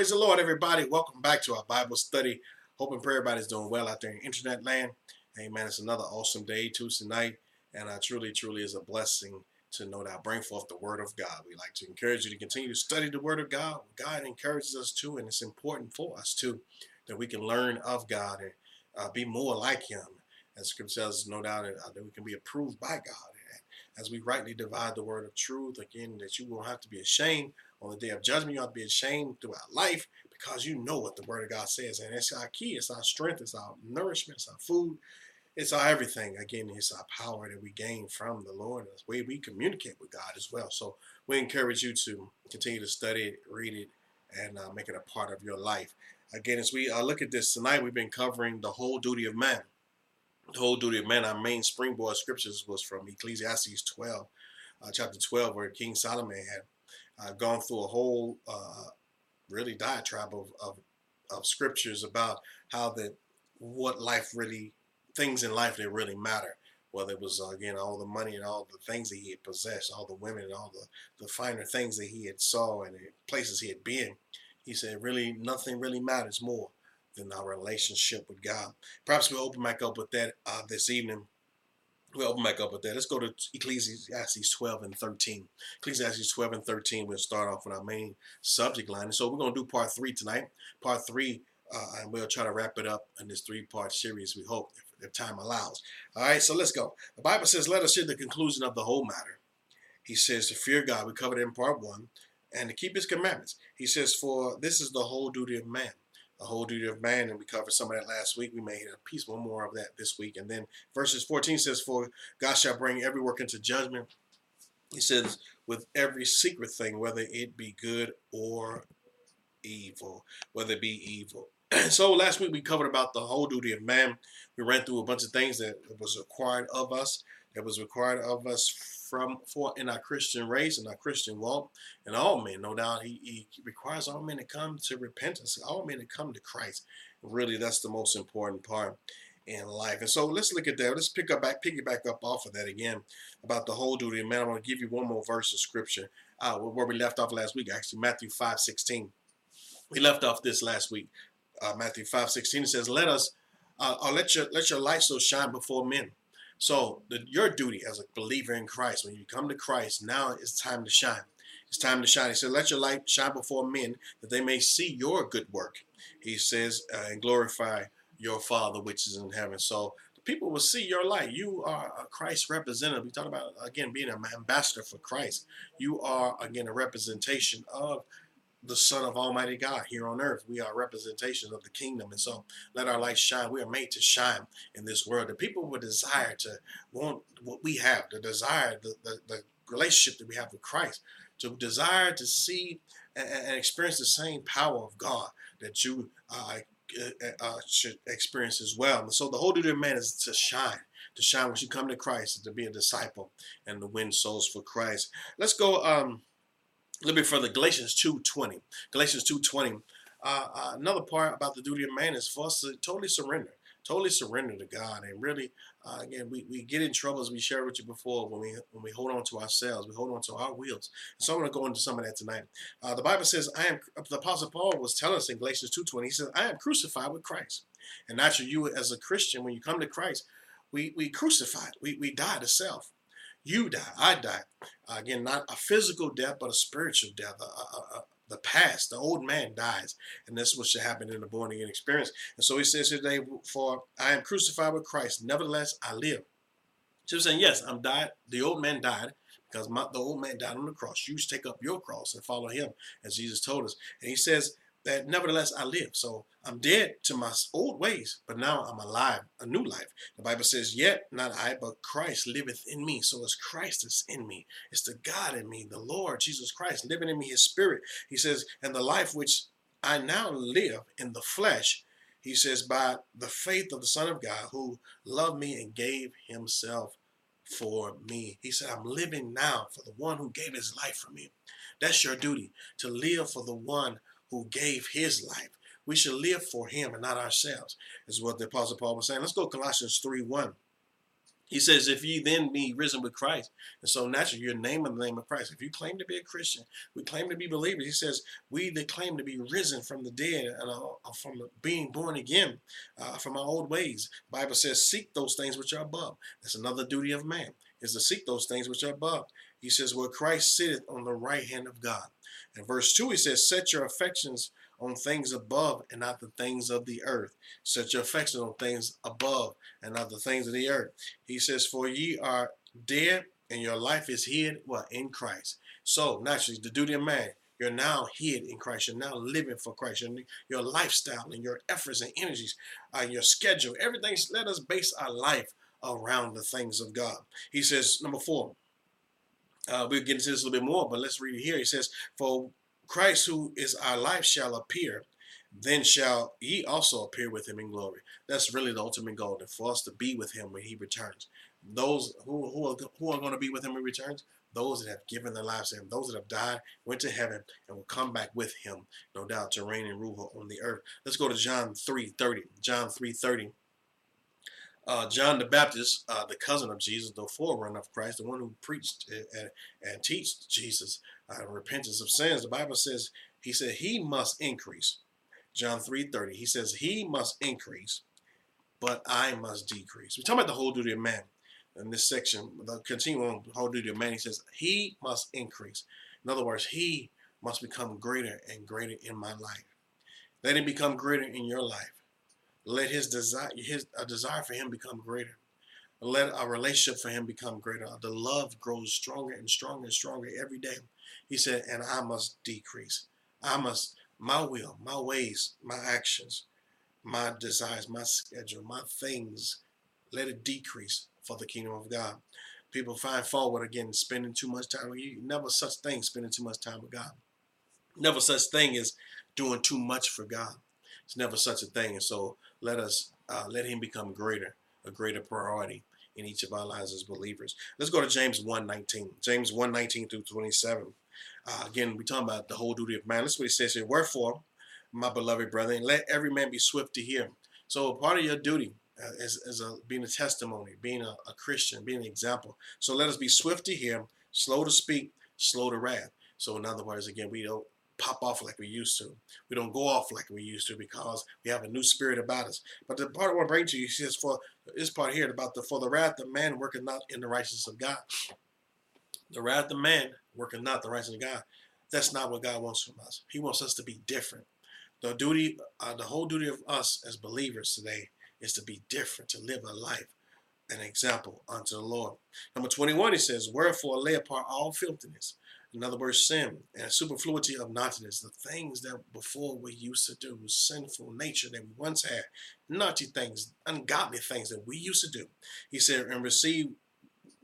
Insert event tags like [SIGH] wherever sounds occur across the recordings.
praise the Lord, everybody. Welcome back to our Bible study. Hoping pray everybody's doing well out there in internet land. Amen. It's another awesome day Tuesday night, and I truly, truly is a blessing to know that I bring forth the Word of God. We like to encourage you to continue to study the Word of God. God encourages us to, and it's important for us too that we can learn of God and uh, be more like Him. As Scripture says, no doubt uh, that we can be approved by God. And as we rightly divide the Word of truth, again, that you won't have to be ashamed on the day of judgment. You ought to be ashamed throughout life because you know what the Word of God says. And it's our key, it's our strength, it's our nourishment, it's our food, it's our everything. Again, it's our power that we gain from the Lord. The way we communicate with God as well. So we encourage you to continue to study it, read it, and uh, make it a part of your life. Again, as we uh, look at this tonight, we've been covering the whole duty of man. The whole duty of man, our main springboard scriptures was from Ecclesiastes 12, uh, chapter 12, where King Solomon had I've gone through a whole uh, really diatribe of, of, of scriptures about how that what life really things in life that really matter. Whether it was uh, again all the money and all the things that he had possessed all the women and all the, the finer things that he had saw and places he had been. He said really nothing really matters more than our relationship with god. Perhaps we'll open back up with that uh, this evening We'll open back up with that. Let's go to Ecclesiastes 12 and 13. Ecclesiastes 12 and 13, we'll start off with our main subject line. And so we're going to do part three tonight. Part three, uh, and we'll try to wrap it up in this three part series, we hope, if, if time allows. All right, so let's go. The Bible says, Let us hear the conclusion of the whole matter. He says, To fear God, we covered it in part one, and to keep his commandments. He says, For this is the whole duty of man the whole duty of man, and we covered some of that last week. We made a piece one more of that this week. And then verses 14 says, For God shall bring every work into judgment. He says, with every secret thing, whether it be good or evil, whether it be evil. [CLEARS THROAT] so last week we covered about the whole duty of man. We ran through a bunch of things that was required of us, that was required of us from for in our Christian race and our Christian walk, and all men, no doubt, he, he requires all men to come to repentance, all men to come to Christ. Really, that's the most important part in life. And so let's look at that. Let's pick up back, piggyback up off of that again about the whole duty of man. I want to give you one more verse of scripture uh, where we left off last week, actually, Matthew 5 16. We left off this last week. Uh, Matthew 5 16 says, Let us uh, or let your let your light so shine before men so the, your duty as a believer in Christ, when you come to Christ, now it's time to shine. It's time to shine. He said, "Let your light shine before men, that they may see your good work." He says, uh, "And glorify your Father which is in heaven." So the people will see your light. You are a Christ representative. We talk about again being an ambassador for Christ. You are again a representation of the Son of Almighty God here on earth. We are representations of the kingdom. And so let our light shine. We are made to shine in this world. The people will desire to want what we have, the desire, the, the, the relationship that we have with Christ, to desire to see and, and experience the same power of God that you uh, uh, uh, should experience as well. And so the whole duty of man is to shine, to shine when you come to Christ, to be a disciple and to win souls for Christ. Let's go. Um, a little bit further, Galatians 2.20. Galatians 2.20. Uh, uh, another part about the duty of man is for us to totally surrender. Totally surrender to God. And really, uh, again, we, we get in trouble, as we shared with you before, when we when we hold on to ourselves. We hold on to our wheels. So I'm going to go into some of that tonight. Uh, the Bible says, I am, the Apostle Paul was telling us in Galatians 2.20, he says, I am crucified with Christ. And naturally, you as a Christian, when you come to Christ, we, we crucified. We, we die to self. You die. I die. Uh, again, not a physical death, but a spiritual death. Uh, uh, uh, the past, the old man dies. And that's what should happen in the born again experience. And so he says today, For I am crucified with Christ, nevertheless I live. So he's saying, Yes, I'm died. The old man died because my, the old man died on the cross. You take up your cross and follow him, as Jesus told us. And he says, that nevertheless I live. So I'm dead to my old ways, but now I'm alive, a new life. The Bible says, Yet not I, but Christ liveth in me. So it's Christ that's in me. It's the God in me, the Lord Jesus Christ living in me, his spirit. He says, And the life which I now live in the flesh, he says, by the faith of the Son of God who loved me and gave himself for me. He said, I'm living now for the one who gave his life for me. That's your duty, to live for the one who gave his life. We should live for him and not ourselves, is what the Apostle Paul was saying. Let's go Colossians 3 1. He says, if ye then be risen with Christ, and so naturally you're naming the name of Christ. If you claim to be a Christian, we claim to be believers. He says, we that claim to be risen from the dead and uh, from being born again uh, from our old ways. Bible says, seek those things which are above. That's another duty of man, is to seek those things which are above. He says, where Christ sitteth on the right hand of God. In verse 2, he says, set your affections on things above and not the things of the earth. Set your affections on things above and not the things of the earth. He says, For ye are dead and your life is hid what in Christ. So naturally, the duty of man, you're now hid in Christ. You're now living for Christ. Your, your lifestyle and your efforts and energies, uh, your schedule, everything. Let us base our life around the things of God. He says, number four. Uh, we'll get into this a little bit more, but let's read it here. He says, "For Christ, who is our life, shall appear, then shall ye also appear with him in glory. That's really the ultimate goal, and for us to be with him when he returns. Those who, who, are, who are going to be with him when he returns, those that have given their lives to him, those that have died, went to heaven, and will come back with him, no doubt, to reign and rule on the earth. Let's go to John 3.30. John 3.30. Uh, John the Baptist, uh, the cousin of Jesus, the forerunner of Christ, the one who preached and, and, and teached Jesus, uh, repentance of sins. The Bible says, he said, he must increase. John 3.30, he says, he must increase, but I must decrease. We're talking about the whole duty of man in this section. The continuing whole duty of man, he says, he must increase. In other words, he must become greater and greater in my life. Let him become greater in your life. Let his desire, his a desire for him become greater. Let our relationship for him become greater. The love grows stronger and stronger and stronger every day. He said, and I must decrease. I must, my will, my ways, my actions, my desires, my schedule, my things, let it decrease for the kingdom of God. People find fault with, again, spending too much time with you. Never such thing, spending too much time with God. Never such thing as doing too much for God. It's never such a thing. And so let us, uh, let him become greater, a greater priority in each of our lives as believers. Let's go to James 1.19. James 1.19 through 27. Uh, again, we're talking about the whole duty of man. That's what he says here. Wherefore, my beloved brethren, let every man be swift to hear. So part of your duty uh, is, is a, being a testimony, being a, a Christian, being an example. So let us be swift to hear, slow to speak, slow to wrath. So in other words, again, we don't pop off like we used to. We don't go off like we used to because we have a new spirit about us. But the part I want to bring to you is for this part here about the for the wrath of man working not in the righteousness of God. The wrath of man working not the righteousness of God. That's not what God wants from us. He wants us to be different. The duty, uh, the whole duty of us as believers today is to be different, to live a life, an example unto the Lord. Number 21, he says, Wherefore lay apart all filthiness. In other words, sin and superfluity of naughtiness, the things that before we used to do, sinful nature that we once had, naughty things, ungodly things that we used to do. He said, and receive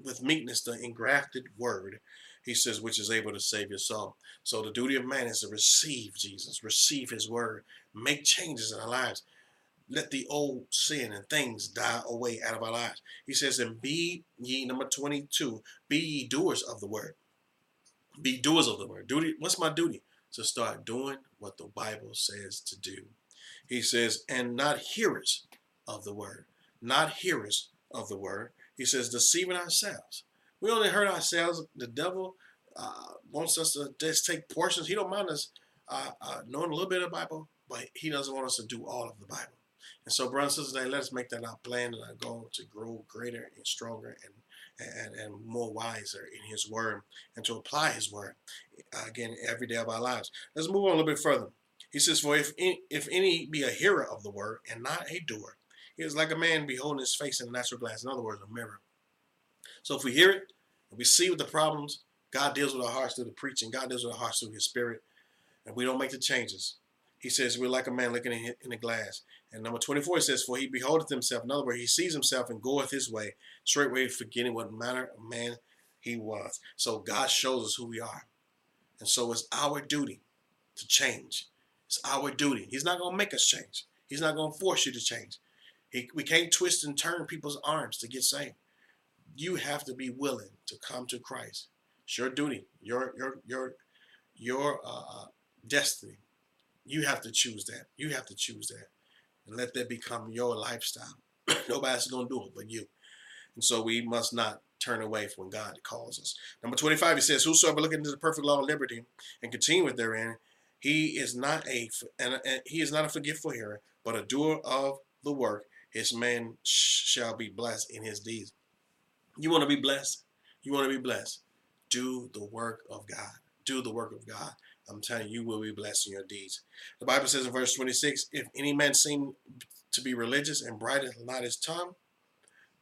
with meekness the engrafted word, he says, which is able to save your soul. So the duty of man is to receive Jesus, receive his word, make changes in our lives. Let the old sin and things die away out of our lives. He says, and be ye, number 22, be ye doers of the word. Be doers of the word. Duty. What's my duty? To start doing what the Bible says to do. He says, and not hearers of the word. Not hearers of the word. He says, deceiving ourselves. We only hurt ourselves. The devil uh, wants us to just take portions. He don't mind us uh, uh, knowing a little bit of the Bible, but he doesn't want us to do all of the Bible. And so, brothers and sisters, let us make that our plan and our goal to grow greater and stronger and and, and more wiser in his word and to apply his word uh, again every day of our lives. Let's move on a little bit further. He says, For if any, if any be a hearer of the word and not a doer, he is like a man beholding his face in a natural glass. In other words, a mirror. So if we hear it, and we see with the problems, God deals with our hearts through the preaching. God deals with our hearts through his spirit. And we don't make the changes. He says, we're like a man looking in, in glass. And number 24 says, For he beholdeth himself. In other words, he sees himself and goeth his way, straightway forgetting what manner of man he was. So God shows us who we are. And so it's our duty to change. It's our duty. He's not going to make us change. He's not going to force you to change. He, we can't twist and turn people's arms to get saved. You have to be willing to come to Christ. It's your duty, your your your your uh, destiny. You have to choose that. You have to choose that and let that become your lifestyle. [COUGHS] Nobody's going to do it but you. And so we must not turn away from when God calls us. Number 25, he says, Whosoever look into the perfect law of liberty and continue with therein, he is not a and, and he is not a forgetful hearer, but a doer of the work. His man shall be blessed in his deeds. You want to be blessed? You want to be blessed? Do the work of God. Do the work of God. I'm telling you, you will be blessed in your deeds. The Bible says in verse 26, if any man seem to be religious and brideth not his tongue,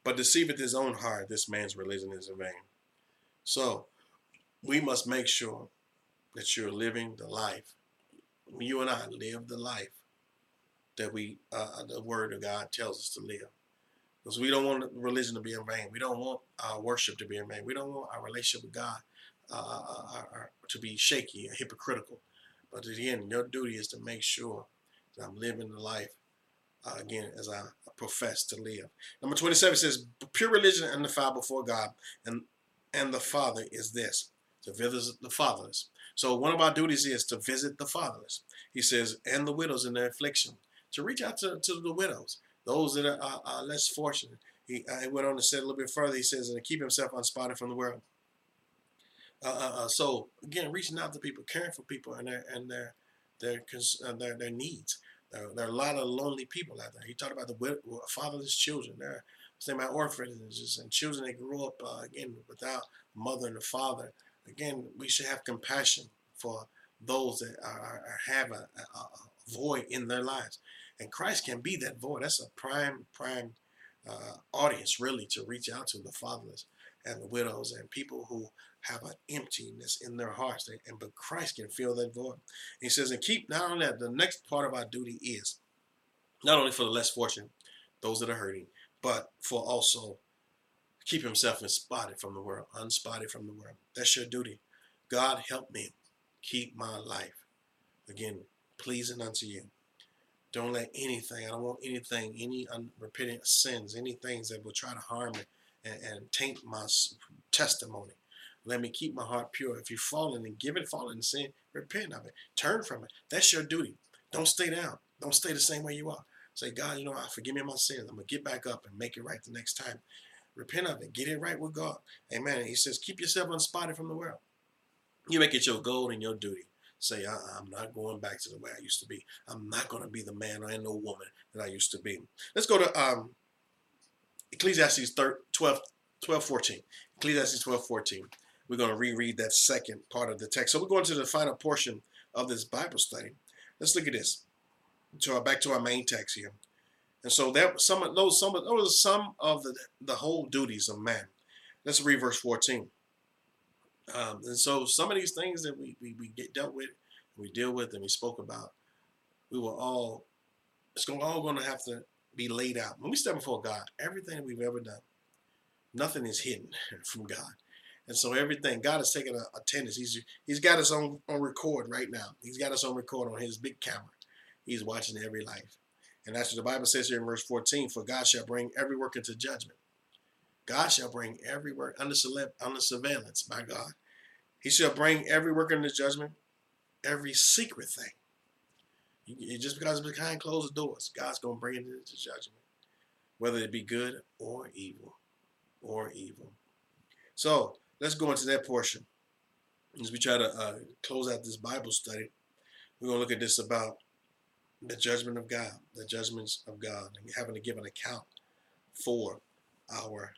but deceiveth his own heart, this man's religion is in vain. So we must make sure that you're living the life. You and I live the life that we, uh, the Word of God tells us to live. Because we don't want religion to be in vain. We don't want our worship to be in vain. We don't want our relationship with God uh, uh, uh, uh to be shaky and hypocritical. But the end, your duty is to make sure that I'm living the life uh, again as I profess to live. Number 27 says, pure religion and undefiled before God and and the Father is this, to visit the fatherless. So one of our duties is to visit the fatherless. He says, and the widows in their affliction, to reach out to, to the widows, those that are, are less fortunate. He, he, went on to say a little bit further. He says, and to keep himself unspotted from the world. Uh, uh, uh so again, reaching out to people, caring for people and their and their their uh, their, their needs. There, there, are a lot of lonely people out there. He talked about the fatherless children. There, are, say my orphanages and children that grew up again without a mother and a father. Again, we should have compassion for those that are, are have a, a, a, void in their lives, and Christ can be that void. That's a prime prime uh, audience really to reach out to the fatherless and the widows and people who have an emptiness in their hearts. And but Christ can fill that void. He says, and keep not only that, the next part of our duty is not only for the less fortunate, those that are hurting, but for also keep himself unspotted from the world, unspotted from the world. That's your duty. God help me keep my life again pleasing unto you. Don't let anything, I don't want anything, any unrepentant sins, any things that will try to harm me and, and taint my testimony. Let me keep my heart pure. If you've fallen and given fallen in sin, repent of it. Turn from it. That's your duty. Don't stay down. Don't stay the same way you are. Say, God, you know, I forgive me my sins. I'm gonna get back up and make it right the next time. Repent of it. Get it right with God. Amen. And he says, keep yourself unspotted from the world. You make it your goal and your duty. Say, uh I'm not going back to the way I used to be. I'm not going to be the man and no woman that I used to be. Let's go to um, Ecclesiastes 12, 12, 14. Ecclesiastes 12, 14. We're going to reread that second part of the text. So we're going to the final portion of this Bible study. Let's look at this. To our, back to our main text here. And so that some of those some of those some of the the whole duties of man. Let's read verse 14. Um, and so some of these things that we, we, we get dealt with, we deal with, and we spoke about, we will all it's going all going to have to be laid out. When we step before God, everything we've ever done, nothing is hidden [LAUGHS] from God. And so everything, God has taken a, attendance. He's He's got us on, on record right now. He's got us on record on his big camera. He's watching every life. And that's what the Bible says here in verse 14, for God shall bring every work into judgment. God shall bring every work under, under surveillance by God. He shall bring every work into judgment, every secret thing. You, just because it's behind closed doors, God's going to bring it into judgment, whether it be good or evil, or evil. So let's go into that portion as we try to uh, close out this Bible study. We're going to look at this about the judgment of God, the judgments of God, and having to give an account for our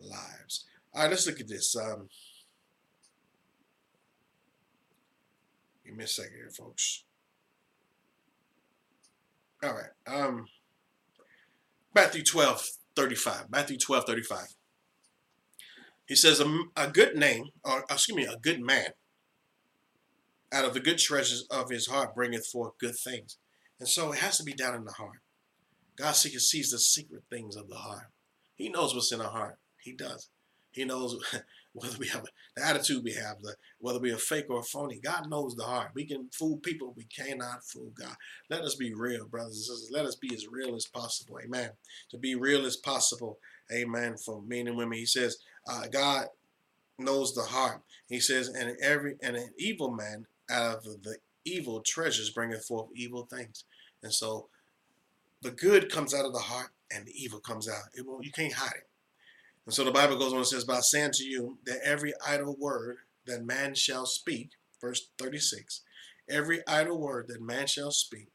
lives. All right, let's look at this. Um, give me a second here, folks. All right. Um, Matthew 12, 35. Matthew 12, 35. He says, a, a good name, or excuse me, a good man, out of the good treasures of his heart bringeth forth good things. And so it has to be down in the heart. God sees the secret things of the heart. He knows what's in the heart. He does. He knows [LAUGHS] whether we have the attitude we have, the, whether we are fake or phony. God knows the heart. We can fool people. We cannot fool God. Let us be real, brothers and sisters. Let us be as real as possible. Amen. To be real as possible. Amen. For men and women. He says, uh, God knows the heart. He says, and every and an evil man out of the evil treasures bringeth forth evil things. And so the good comes out of the heart and the evil comes out. It won't, you can't hide it. And so the Bible goes on and says, But I say unto you that every idle word that man shall speak, verse 36, every idle word that man shall speak,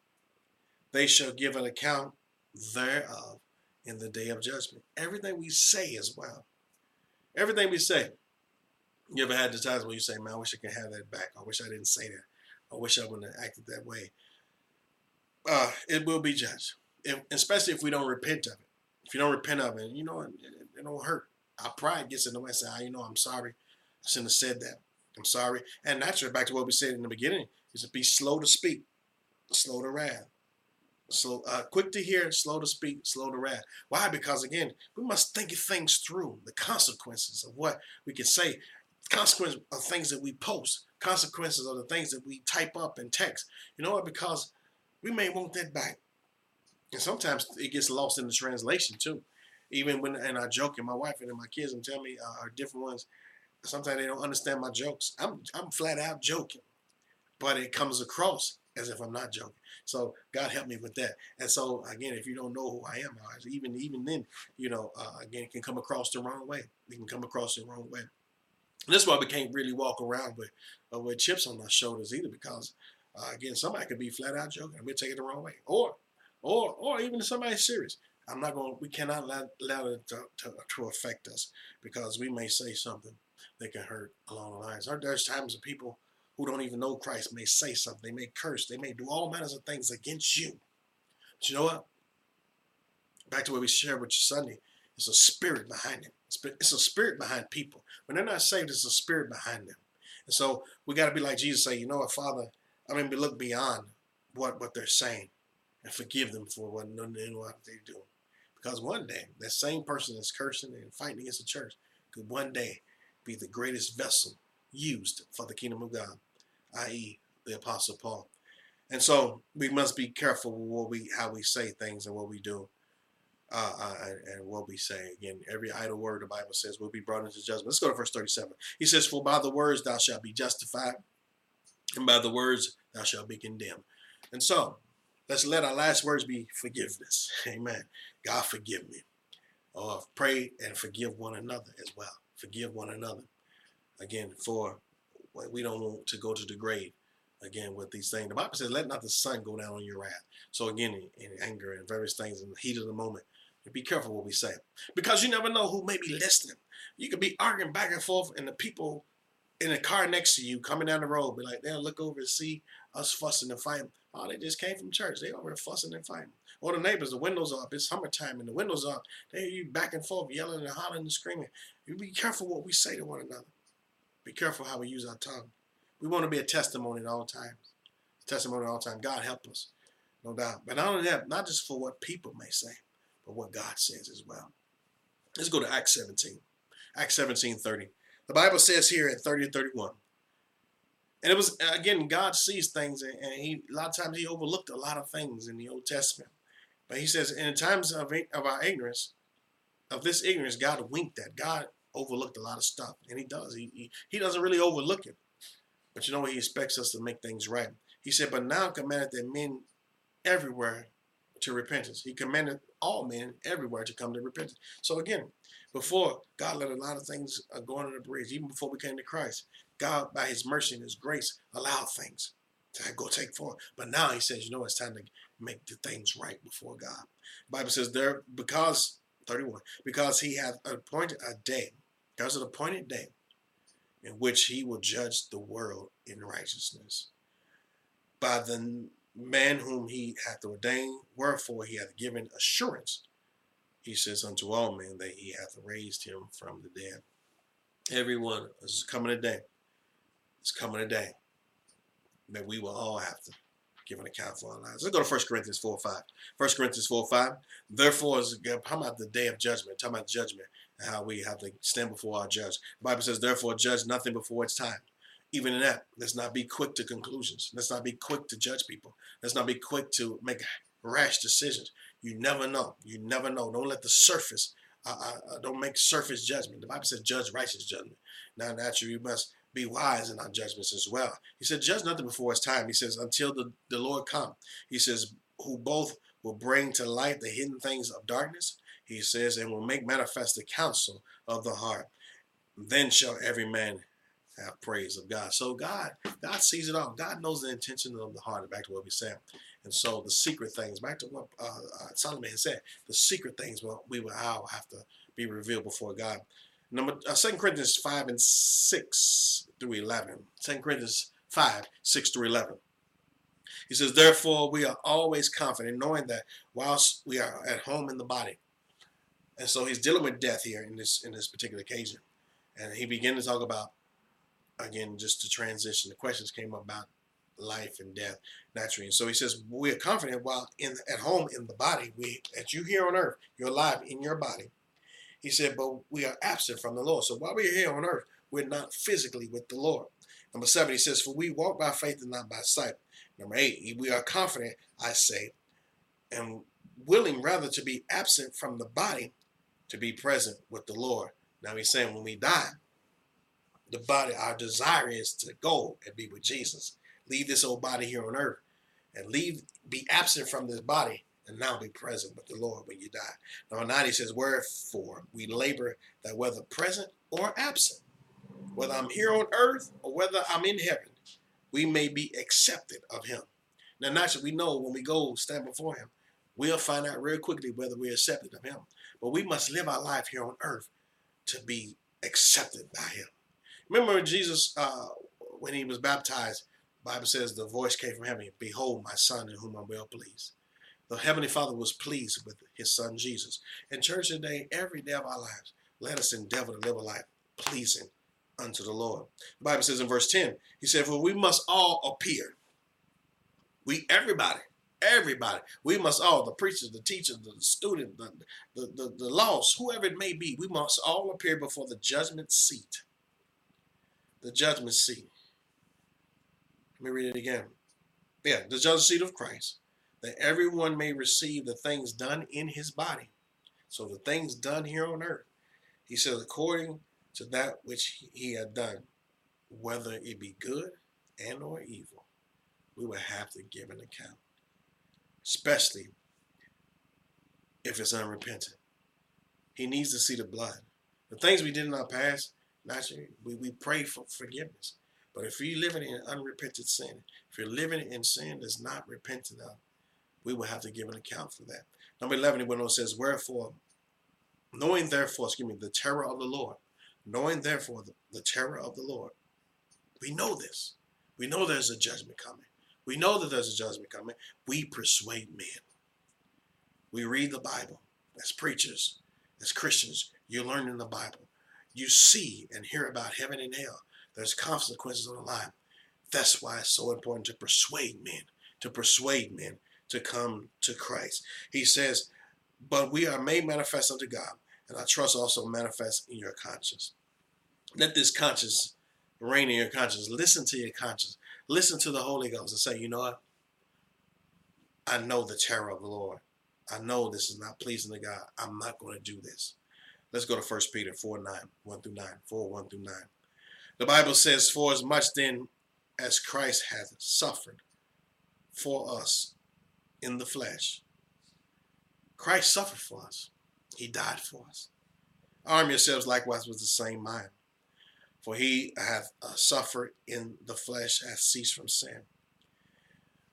they shall give an account thereof in the day of judgment. Everything we say as well. Everything we say. You ever had the times when you say, Man, I wish I could have that back. I wish I didn't say that. I wish I wouldn't have acted that way. Uh, it will be judged, if, especially if we don't repent of it. If you don't repent of it, you know, it, don't hurt. Our pride gets in the way. Say, oh, you know, I'm sorry. I shouldn't have said that. I'm sorry. And naturally, back to what we said in the beginning, is to be slow to speak, slow to wrath. So uh, quick to hear, slow to speak, slow to wrath. Why? Because again, we must think things through, the consequences of what we can say, consequences of things that we post, consequences of the things that we type up and text. You know what? Because we may want that back. And sometimes it gets lost in the translation too. Even when, and I joke, and my wife and my kids and tell me uh, are different ones. Sometimes they don't understand my jokes. I'm, I'm flat out joking, but it comes across as if I'm not joking. So God help me with that. And so again, if you don't know who I am, even even then, you know, uh, again, it can come across the wrong way. It can come across the wrong way. And that's why we can't really walk around with uh, with chips on our shoulders either, because uh, again, somebody could be flat out joking and we'll take it the wrong way, or or or even if somebody's serious. I'm not going. We cannot let, allow it to, to, to affect us because we may say something that can hurt along the lines. There's times that people who don't even know Christ may say something. They may curse. They may do all manners of things against you. But you know what? Back to what we shared with you Sunday. It's a spirit behind it. It's a spirit behind people. When they're not saved, it's a spirit behind them. And so we got to be like Jesus say, you know what, Father, I mean, we look beyond what, what they're saying and forgive them for what, what they do. Because one day, that same person that's cursing and fighting against the church could one day be the greatest vessel used for the kingdom of God i.e., the Apostle Paul. And so we must be careful what we, how we say things and what we do, uh, uh, and what we say. Again, every idle word the Bible says will be brought into judgment. Let's go to verse 37. He says, "For by the words thou shalt be justified, and by the words thou shalt be condemned." And so, let's let our last words be forgiveness. [LAUGHS] Amen. God forgive me. Or pray and forgive one another as well. Forgive one another. Again, for we don't want to go to the grave again with these things. The Bible says, let not the sun go down on your wrath. So again, in, in anger and various things in the heat of the moment, be careful what we say. Because you never know who may be listening. You could be arguing back and forth and the people in the car next to you coming down the road be like, they'll look over and see us fussing and fighting. Oh, they just came from church. They over there fussing and fighting. Or the neighbors, the windows up. It's summertime and the windows up. They hear you back and forth yelling and hollering and screaming. You be careful what we say to one another. Be careful how we use our tongue. We want to be a testimony at all times. Testimony at all times. God help us, no doubt. But not only that, not just for what people may say, but what God says as well. Let's go to Acts 17. Acts 17, 30. The Bible says here at 30 and 31. And it was, again, God sees things, and he a lot of times he overlooked a lot of things in the Old Testament. But he says, in times of, of our ignorance, of this ignorance, God winked at. God overlooked a lot of stuff, and he does. He, he, he doesn't really overlook it. But you know? He expects us to make things right. He said, But now commanded that men everywhere to repentance. He commanded all men everywhere to come to repentance. So again, before God let a lot of things uh, go under the bridge, even before we came to Christ, God, by His mercy and His grace, allowed things to go take forward. But now He says, you know, it's time to make the things right before God. The Bible says there because 31 because He hath appointed a day there's an appointed day in which he will judge the world in righteousness by the man whom he hath ordained, wherefore he hath given assurance. He says unto all men that he hath raised him from the dead. Everyone is coming a day. It's coming a day that we will all have to give an account for our lives. Let's go to 1 Corinthians 4 5. 1 Corinthians 4 5. Therefore, is how about the day of judgment? Talking about judgment and how we have to stand before our judge. The Bible says, therefore, judge nothing before it's time. Even in that, let's not be quick to conclusions. Let's not be quick to judge people. Let's not be quick to make rash decisions. You never know. You never know. Don't let the surface, uh, uh, uh don't make surface judgment. The Bible says, judge righteous judgment. Now, naturally, you must be wise in our judgments as well. He said, judge nothing before it's time. He says, until the, the Lord come. He says, who both will bring to light the hidden things of darkness He says, and will make manifest the counsel of the heart. Then shall every man have praise of God. So God, God sees it all. God knows the intention of the heart. Back to what we said. And so the secret things, back to what uh, uh, Solomon said, the secret things will, we will all have to be revealed before God. Number uh, 2 Corinthians 5 and 6 through 11. 2 Corinthians 5, 6 through 11. He says, Therefore, we are always confident, knowing that whilst we are at home in the body. And so he's dealing with death here in this in this particular occasion. And he began to talk about, again, just the transition. The questions came about life and death naturally. And so he says, We are confident while in at home in the body, we as you here on earth, you're alive in your body. He said, But we are absent from the Lord. So while we're here on earth, we're not physically with the Lord. Number seven, he says, For we walk by faith and not by sight. Number eight, we are confident, I say, and willing rather to be absent from the body to be present with the Lord. Now he's saying when we die, the body, our desire is to go and be with Jesus. Leave this old body here on earth and leave, be absent from this body and now be present with the Lord when you die. Nine, he says, Wherefore we labor that whether present or absent, whether I'm here on earth or whether I'm in heaven, we may be accepted of him. Now, naturally, we know when we go stand before him, we'll find out real quickly whether we're accepted of him. But we must live our life here on earth to be accepted by him. Remember Jesus, uh, when he was baptized, Bible says the voice came from heaven, Behold my son in whom I'm well pleased. The Heavenly Father was pleased with his son Jesus. In church today, every day of our lives, let us endeavor to live a life pleasing unto the Lord. The Bible says in verse 10, he said, For we must all appear. We, everybody, everybody, we must all, the preachers, the teachers, the student, the, the, the, the lost, whoever it may be, we must all appear before the judgment seat. The judgment seat. Let me read it again. Yeah, the judgment seat of Christ, that everyone may receive the things done in his body. So the things done here on earth. He says, according to that which he had done, whether it be good and or evil, we will have to give an account, especially if it's unrepentant. He needs to see the blood. The things we did in our past, naturally, we, we pray for forgiveness. But if you're living in unrepented sin, if you're living in sin that's not repentant of, we will have to give an account for that. Number 11, he went on says, Wherefore, knowing therefore, excuse me, the terror of the Lord, Knowing therefore the, the terror of the Lord, we know this. We know there's a judgment coming. We know that there's a judgment coming. We persuade men. We read the Bible as preachers, as Christians. You learn in the Bible. You see and hear about heaven and hell. There's consequences on the line. That's why it's so important to persuade men, to persuade men to come to Christ. He says, But we are made manifest unto God, and I trust also manifest in your conscience. Let this conscience reign in your conscience. Listen to your conscience. Listen to the Holy Ghost and say, you know what? I know the terror of the Lord. I know this is not pleasing to God. I'm not going to do this. Let's go to 1 Peter 4 9, 1 through 9, 4 1 through 9. The Bible says, For as much then as Christ hath suffered for us in the flesh, Christ suffered for us. He died for us. Arm yourselves likewise with the same mind. For he hath uh, suffered in the flesh, hath ceased from sin.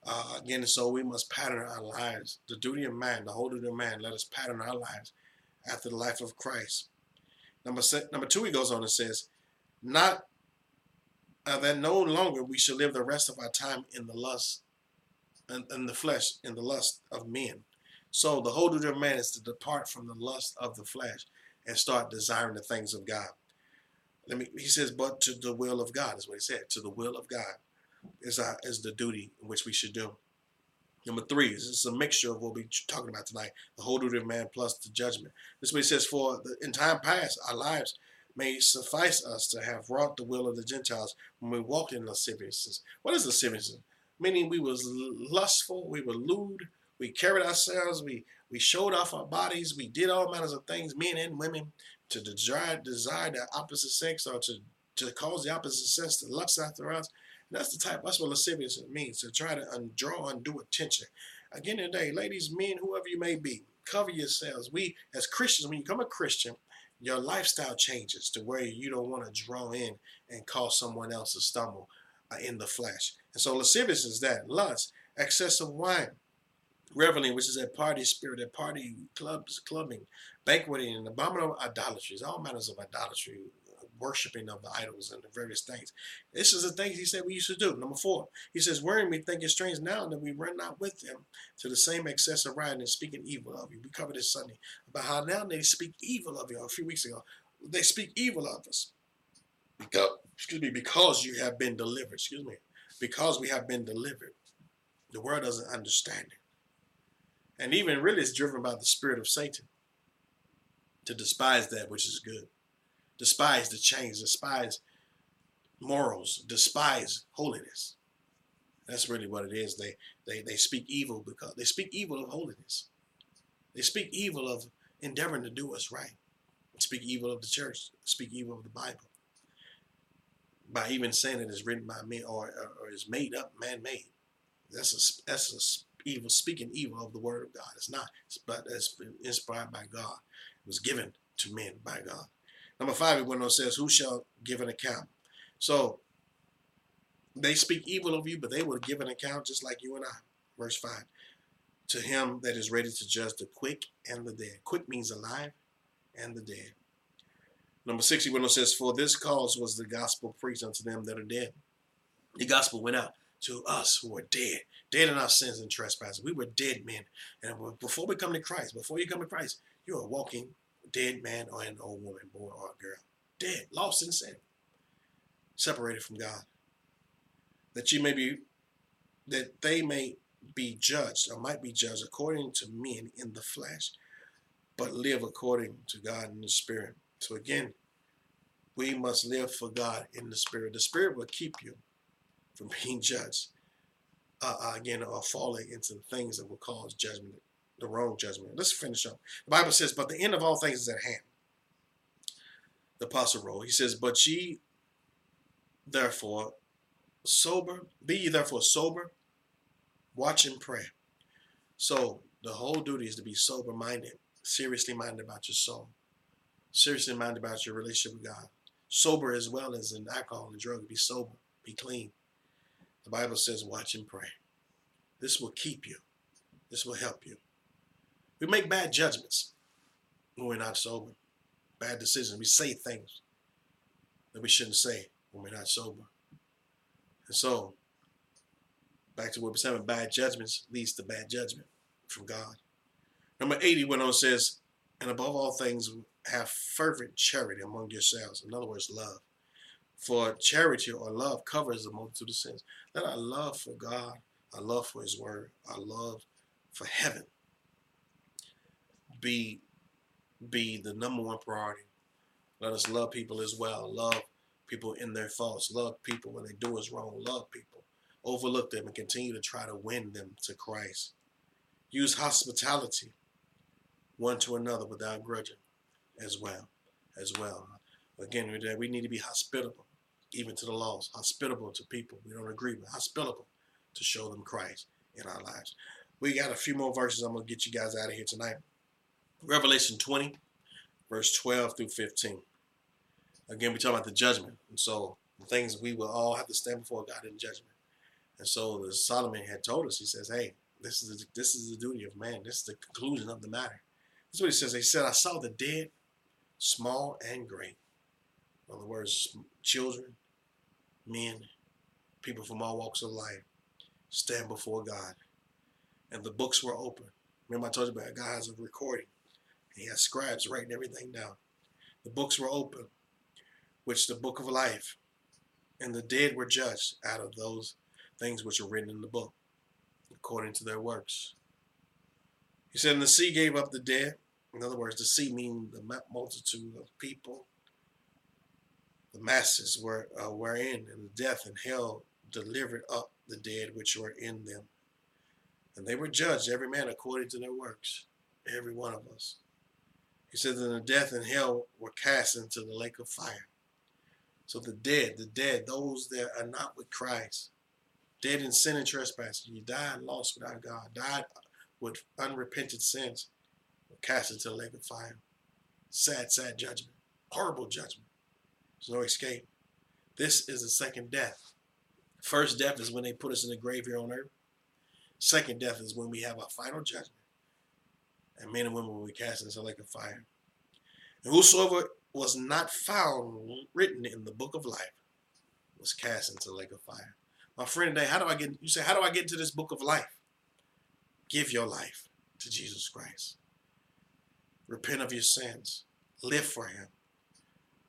Uh, again, so we must pattern our lives. The duty of man, the whole duty of man, let us pattern our lives after the life of Christ. Number number two, he goes on and says, not uh, that no longer we shall live the rest of our time in the lust, in, in the flesh, and the lust of men. So the whole duty of man is to depart from the lust of the flesh and start desiring the things of God. Let me. He says, but to the will of God is what he said. To the will of God is our, is the duty which we should do. Number three, this is a mixture of what we're talking about tonight: the whole duty of man plus the judgment. This is what he says. For the, in time past, our lives may suffice us to have wrought the will of the Gentiles when we walked in lasciviousness. What is lasciviousness? Meaning we was lustful, we were lewd, we carried ourselves, we we showed off our bodies, we did all manners of things, men and women, to desire, desire the opposite sex or to, to cause the opposite sex to lust after us. And that's the type, that's what lascivious means, to try to draw undue attention. Again today, ladies, men, whoever you may be, cover yourselves. We, as Christians, when you become a Christian, your lifestyle changes to where you don't want to draw in and cause someone else to stumble uh, in the flesh. And so lascivious is that. Lust, excess of wine, reveling, which is a party spirit, a party clubs, clubbing, banqueting, and abominable idolatries, all manners of idolatry, worshiping of the idols and the various things. This is the things he said we used to do. Number four, he says, Wherein we think it strange now that we run not with them to the same excess of riding and speaking evil of you. We covered this Sunday about how now they speak evil of you a few weeks ago. They speak evil of us. Because, excuse me, because you have been delivered. Excuse me. Because we have been delivered. The world doesn't understand it. And even really it's driven by the spirit of Satan to despise that which is good despise the change, despise morals, despise holiness. That's really what it is. They they they speak evil because they speak evil of holiness. They speak evil of endeavoring to do what's right. Speak evil of the church. Speak evil of the Bible. By even saying it is written by men or, or, or is made up, man-made. That's a that's a evil speaking evil of the word of God. It's not, but it's inspired by God. It was given to men by God. Number five, it went on says, Who shall give an account? So they speak evil of you, but they will give an account just like you and I. Verse 5. To him that is ready to judge the quick and the dead. Quick means alive and the dead. Number six, he says, For this cause was the gospel preached unto them that are dead. The gospel went out to us who are dead, dead in our sins and trespasses. We were dead men. And before we come to Christ, before you come to Christ, you are walking dead man or an old woman, boy or girl, dead, lost in sin, separated from God. That you may be, that they may be judged or might be judged according to men in the flesh, but live according to God in the spirit. So again, we must live for God in the spirit. The spirit will keep you from [LAUGHS] being judged. Uh, uh again, or falling into the things that will cause judgment the wrong judgment. Let's finish up. The Bible says, But the end of all things is at hand. The apostle wrote, he says, But ye therefore sober, be ye therefore sober, watch and pray. So the whole duty is to be sober minded, seriously minded about your soul, seriously minded about your relationship with God. Sober as well as in alcohol and drug, be sober, be clean. The Bible says, watch and pray. This will keep you. This will help you. We make bad judgments when we're not sober. Bad decisions. We say things that we shouldn't say when we're not sober. And so, back to what we're saying, bad judgments leads to bad judgment from God. Number 80 went on says, and above all things, have fervent charity among yourselves. In other words, love. For charity or love covers the multitude of sins. Let our love for God, our love for His Word, our love for heaven be be the number one priority. Let us love people as well. Love people in their faults. Love people when they do us wrong. Love people. Overlook them and continue to try to win them to Christ. Use hospitality one to another without grudging as well. As well. Again, we need to be hospitable, even to the lost, hospitable to people we don't agree with, hospitable to show them Christ in our lives. We got a few more verses. I'm going to get you guys out of here tonight. Revelation 20, verse 12 through 15. Again, we talk about the judgment. And so the things we will all have to stand before God in judgment. And so the Solomon had told us, he says, hey, this is, the, this is the duty of man. This is the conclusion of the matter. That's what he says. He said, I saw the dead, small and great. In other words, children, men, people from all walks of life stand before God. And the books were open. Remember I told you about God has a recording. He has scribes writing everything down. The books were open, which the book of life, and the dead were judged out of those things which are written in the book, according to their works. He said, and the sea gave up the dead. In other words, the sea meaning the multitude of people. The masses were uh, were in, and the death and hell delivered up the dead which were in them. And they were judged, every man according to their works, every one of us. He says, and the death and hell were cast into the lake of fire. So the dead, the dead, those that are not with Christ, dead in sin and trespass, you died lost without God, died with unrepented sins. Cast into the lake of fire. Sad, sad judgment. Horrible judgment. There's no escape. This is the second death. First death is when they put us in the grave here on earth. Second death is when we have our final judgment. And men and women will be cast into the lake of fire. And whosoever was not found written in the book of life was cast into the lake of fire. My friend today, how do I get you say, how do I get into this book of life? Give your life to Jesus Christ. Repent of your sins. Live for him.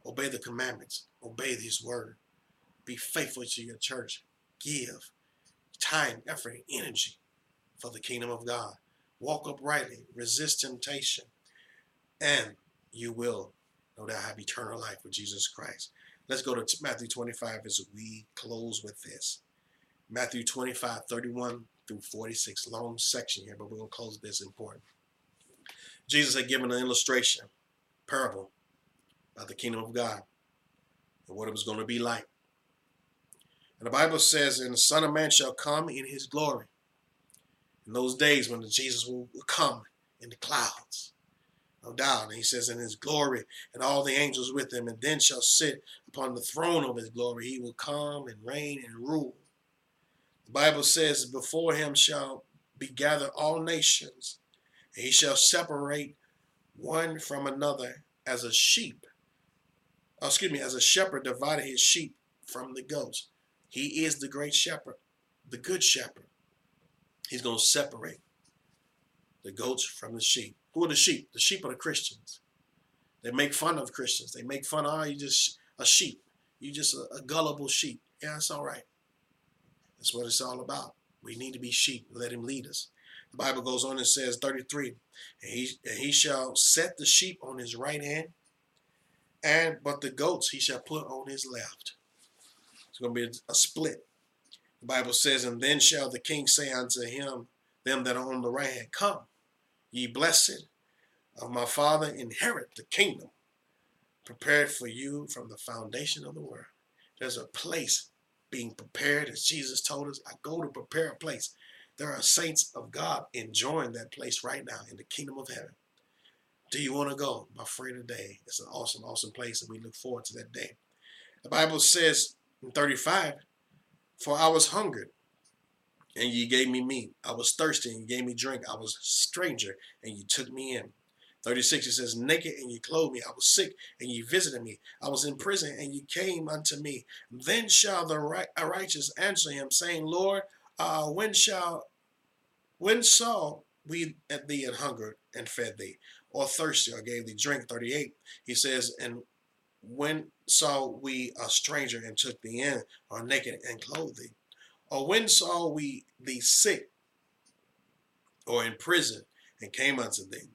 Obey the commandments. Obey his word. Be faithful to your church. Give time, effort, energy for the kingdom of God. Walk uprightly. Resist temptation. And you will no doubt have eternal life with Jesus Christ. Let's go to Matthew 25 as we close with this. Matthew 25, 31 through 46. Long section here, but we're going to close this important. Jesus had given an illustration, parable about the kingdom of God and what it was going to be like. And the Bible says, And the Son of Man shall come in his glory. In those days when Jesus will come in the clouds. No doubt. And he says, In his glory, and all the angels with him, and then shall sit upon the throne of his glory. He will come and reign and rule. The Bible says, Before him shall be gathered all nations, he shall separate one from another as a sheep. Oh, excuse me, as a shepherd divided his sheep from the goats. He is the great shepherd, the good shepherd. He's going to separate the goats from the sheep. Who are the sheep? The sheep are the Christians. They make fun of Christians. They make fun of, oh, you just a sheep. You just a, a gullible sheep. Yeah, it's all right. That's what it's all about. We need to be sheep. Let him lead us. The Bible goes on and says, 33, and he, and he shall set the sheep on his right hand, and but the goats he shall put on his left. It's going to be a, a split. The Bible says, and then shall the king say unto him, them that are on the right hand, come, ye blessed of my father, inherit the kingdom prepared for you from the foundation of the world. There's a place being prepared, as Jesus told us. I go to prepare a place. There are saints of God enjoying that place right now in the kingdom of heaven. Do you want to go? My friend, today it's an awesome, awesome place, and we look forward to that day. The Bible says in 35, For I was hungered, and ye gave me meat. I was thirsty, and you gave me drink. I was a stranger, and you took me in. 36, it says, Naked, and you clothed me. I was sick, and you visited me. I was in prison, and you came unto me. Then shall the righteous answer him, saying, Lord, uh, when shall, when saw we at thee and hungered and fed thee, or thirsty, or gave thee drink? 38, he says, and when saw we a stranger and took thee in, or naked and clothed thee? Or when saw we thee sick, or in prison, and came unto thee?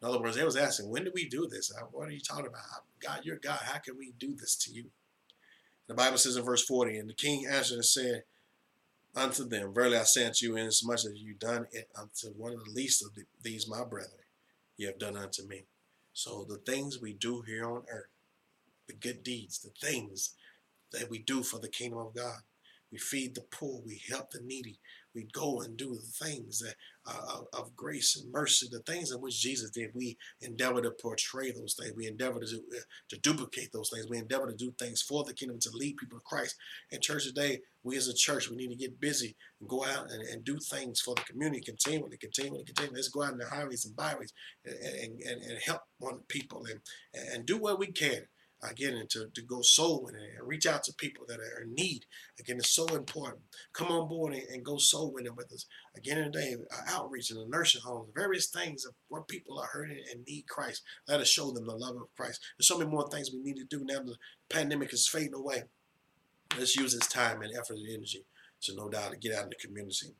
In other words, they was asking, when do we do this? What are you talking about? God, you're God. How can we do this to you? The Bible says in verse 40, and the king answered and said, unto them, Verily I say unto you, inasmuch as you done it unto one of the least of these my brethren, you have done unto me. So the things we do here on earth, the good deeds, the things that we do for the kingdom of God, we feed the poor, we help the needy, we go and do the things that uh, of grace and mercy, the things in which Jesus did. We endeavor to portray those things. We endeavor to, uh, to duplicate those things. We endeavor to do things for the kingdom to lead people to Christ. In church today, we as a church, we need to get busy and go out and, and do things for the community continually, continually, continually. Let's go out in the highways and byways and, and, and help one people and, and do what we can again, to, to go soul winning and reach out to people that are in need. Again, it's so important. Come on board and, and go soul winning with us. Again, today, uh, outreach in the nursing homes, various things of where people are hurting and need Christ. Let us show them the love of Christ. There's so many more things we need to do now. The pandemic is fading away. Let's use this time and effort and energy to no doubt to get out in the community.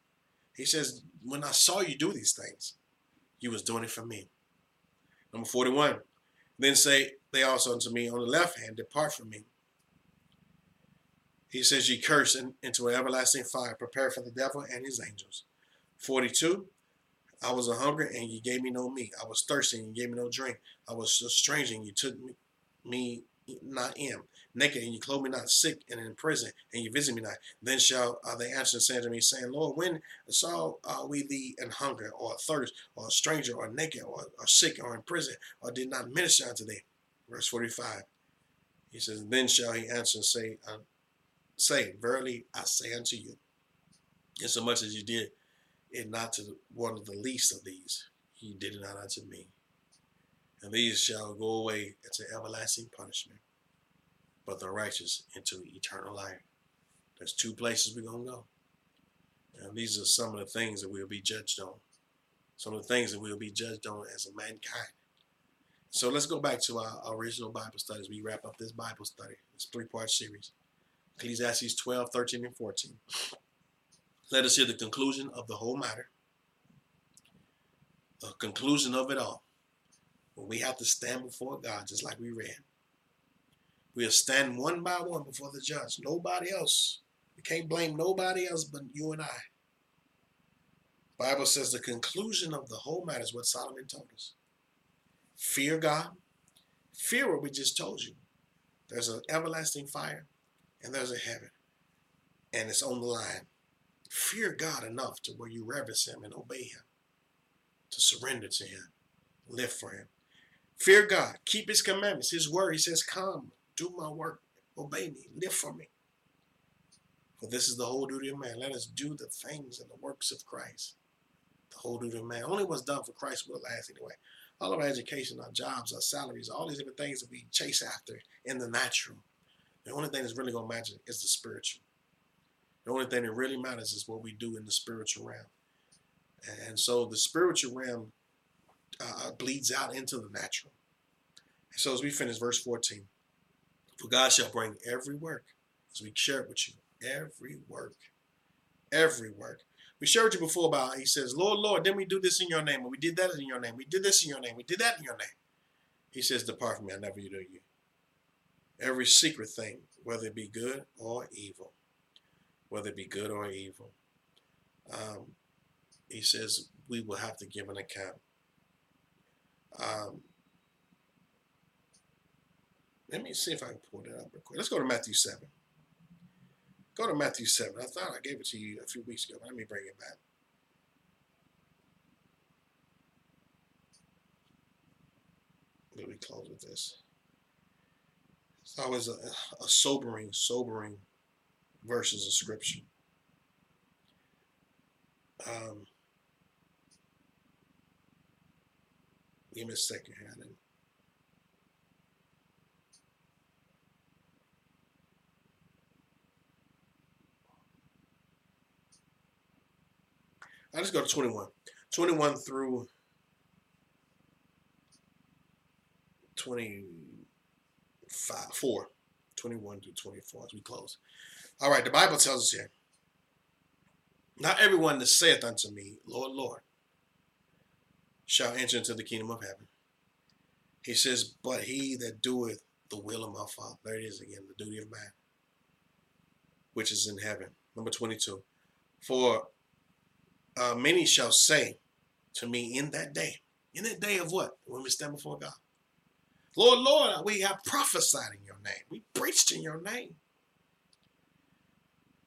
He says, when I saw you do these things, you was doing it for me. Number 41, then say they also unto me on the left hand, Depart from me. He says, Ye curse in, into an everlasting fire, prepared for the devil and his angels. 42. I was a hunger and ye gave me no meat. I was thirsty and ye gave me no drink. I was a stranger and you took me, me not am, naked, and you clothe me not, sick and in prison, and you visit me not. Then shall uh, they answer and say to me, saying, Lord, when saw uh, we thee in hunger, or thirst, or a stranger, or naked, or, or sick, or in prison, or did not minister unto thee? Verse 45. He says, Then shall he answer and say, uh, Say, verily I say unto you, insomuch as you did it not to one of the least of these, he did it not unto me. And these shall go away into everlasting punishment, but the righteous into eternal life. There's two places we're going to go. And these are some of the things that we'll be judged on. Some of the things that we'll be judged on as a mankind. So let's go back to our original Bible studies. We wrap up this Bible study, this three-part series. Ecclesiastes 12, 13, and 14. Let us hear the conclusion of the whole matter. The conclusion of it all. When we have to stand before God, just like we read. We'll stand one by one before the judge. Nobody else. We can't blame nobody else but you and I. Bible says the conclusion of the whole matter is what Solomon told us. Fear God. Fear what we just told you. There's an everlasting fire and there's a heaven. And it's on the line. Fear God enough to where you reverence him and obey him. To surrender to him. Live for him. Fear God. Keep his commandments. His word. He says, come, do my work. Obey me. Live for me. For this is the whole duty of man. Let us do the things and the works of Christ. The whole duty of man. Only what's done for Christ will last anyway. All of our education, our jobs, our salaries, all these different things that we chase after in the natural. The only thing that's really going to matter is the spiritual. The only thing that really matters is what we do in the spiritual realm. And so the spiritual realm uh, bleeds out into the natural. So as we finish verse 14, for God shall bring every work, as we shared with you, every work, every work. We shared with you before about, he says, Lord, Lord, didn't we do this in your name? And we did that in your name. We did this in your name. We did that in your name. He says, depart from me, I never knew you. Every secret thing, whether it be good or evil, whether it be good or evil. Um, he says, we will have to give an account. Um, let me see if I can pull that up real quick. Let's go to Matthew 7. Go to Matthew 7. I thought I gave it to you a few weeks ago, but let me bring it back. Let me close with this. It's always a, a sobering, sobering verses of scripture. Um, give me a second here. I just go to 21. 21 through 25, 4. 21 to 24 as we close. All right, the Bible tells us here. Not everyone that saith unto me, Lord, Lord, shall enter into the kingdom of heaven. He says, but he that doeth the will of my Father. There it is again, the duty of man, which is in heaven. Number 22. For uh, many shall say to me in that day, in that day of what? When we stand before God. Lord, Lord, we have prophesied in your name. We preached in your name.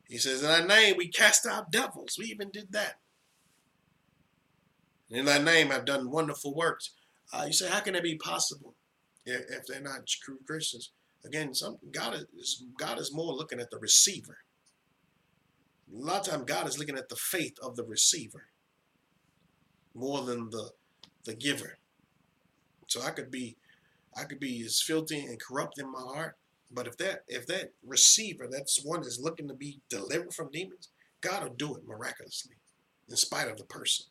He says, in thy name we cast out devils. We even did that. In thy name I've done wonderful works. Uh, you say, how can it be possible if, if they're not true Christians? Again, some God is God is more looking at the receiver. A lot of times God is looking at the faith of the receiver more than the the giver. So I could be I could be as filthy and corrupt in my heart, but if that if that receiver, that's one that's looking to be delivered from demons, God will do it miraculously, in spite of the person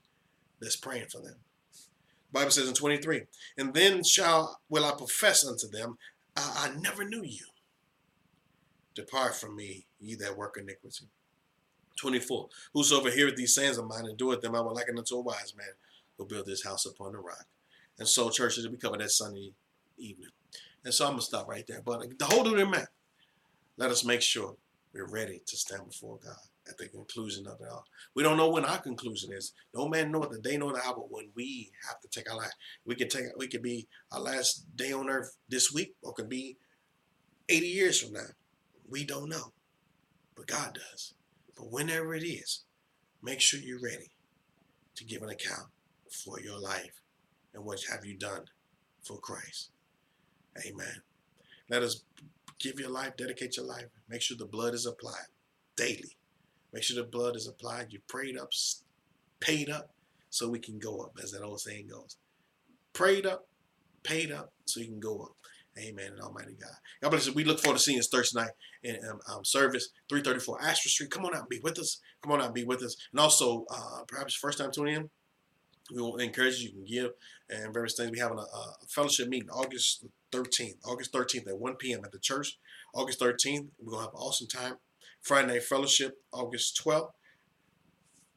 that's praying for them. The Bible says in 23, and then shall will I profess unto them, I, I never knew you. Depart from me, ye that work iniquity. 24. Whosoever heareth these sayings of mine and doeth them, I will liken unto a wise man who built his house upon the rock. And so, churches, we cover that Sunday evening. And so I'm going to stop right there. But the whole of the man, let us make sure we're ready to stand before God at the conclusion of it all. We don't know when our conclusion is. No man know the day nor the hour when we have to take our life. We can take we could be our last day on earth this week, or could be 80 years from now, we don't know, but God does. But whenever it is, make sure you're ready to give an account for your life and what have you done for Christ. Amen. Let us give your life, dedicate your life. Make sure the blood is applied daily. Make sure the blood is applied. You prayed up, paid up, so we can go up, as that old saying goes. Prayed up, paid up, so you can go up. Amen and Almighty God. God bless you. We look forward to seeing you Thursday night in um, um, service, 334 Astor Street. Come on out and be with us. Come on out and be with us. And also, uh, perhaps first time tuning in, we will encourage you, you can give and various things. We have a, a fellowship meeting August 13th, August 13th at 1 p.m. at the church. August 13th, we're going to have an awesome time. Friday night fellowship, August 12th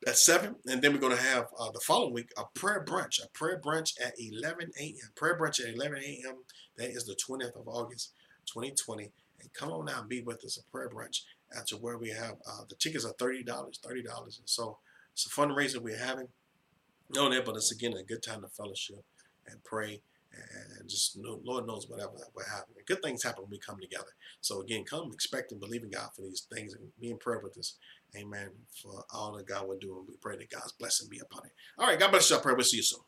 at 7. And then we're going to have uh, the following week a prayer brunch, a prayer brunch at 11 a.m. Prayer brunch at 11 a.m. That is the 20th of August, 2020. And come on out and be with us, a prayer brunch to where we have uh, the tickets are $30, $30. And so it's a fundraiser we're having. No, that, but it's again a good time to fellowship and pray and just Lord knows whatever will happen. Good things happen when we come together. So again, come expecting, believing God for these things and be in prayer with us. Amen. For all that God will do, and we pray that God's blessing be upon it. All right, God bless you. I pray we'll see you soon.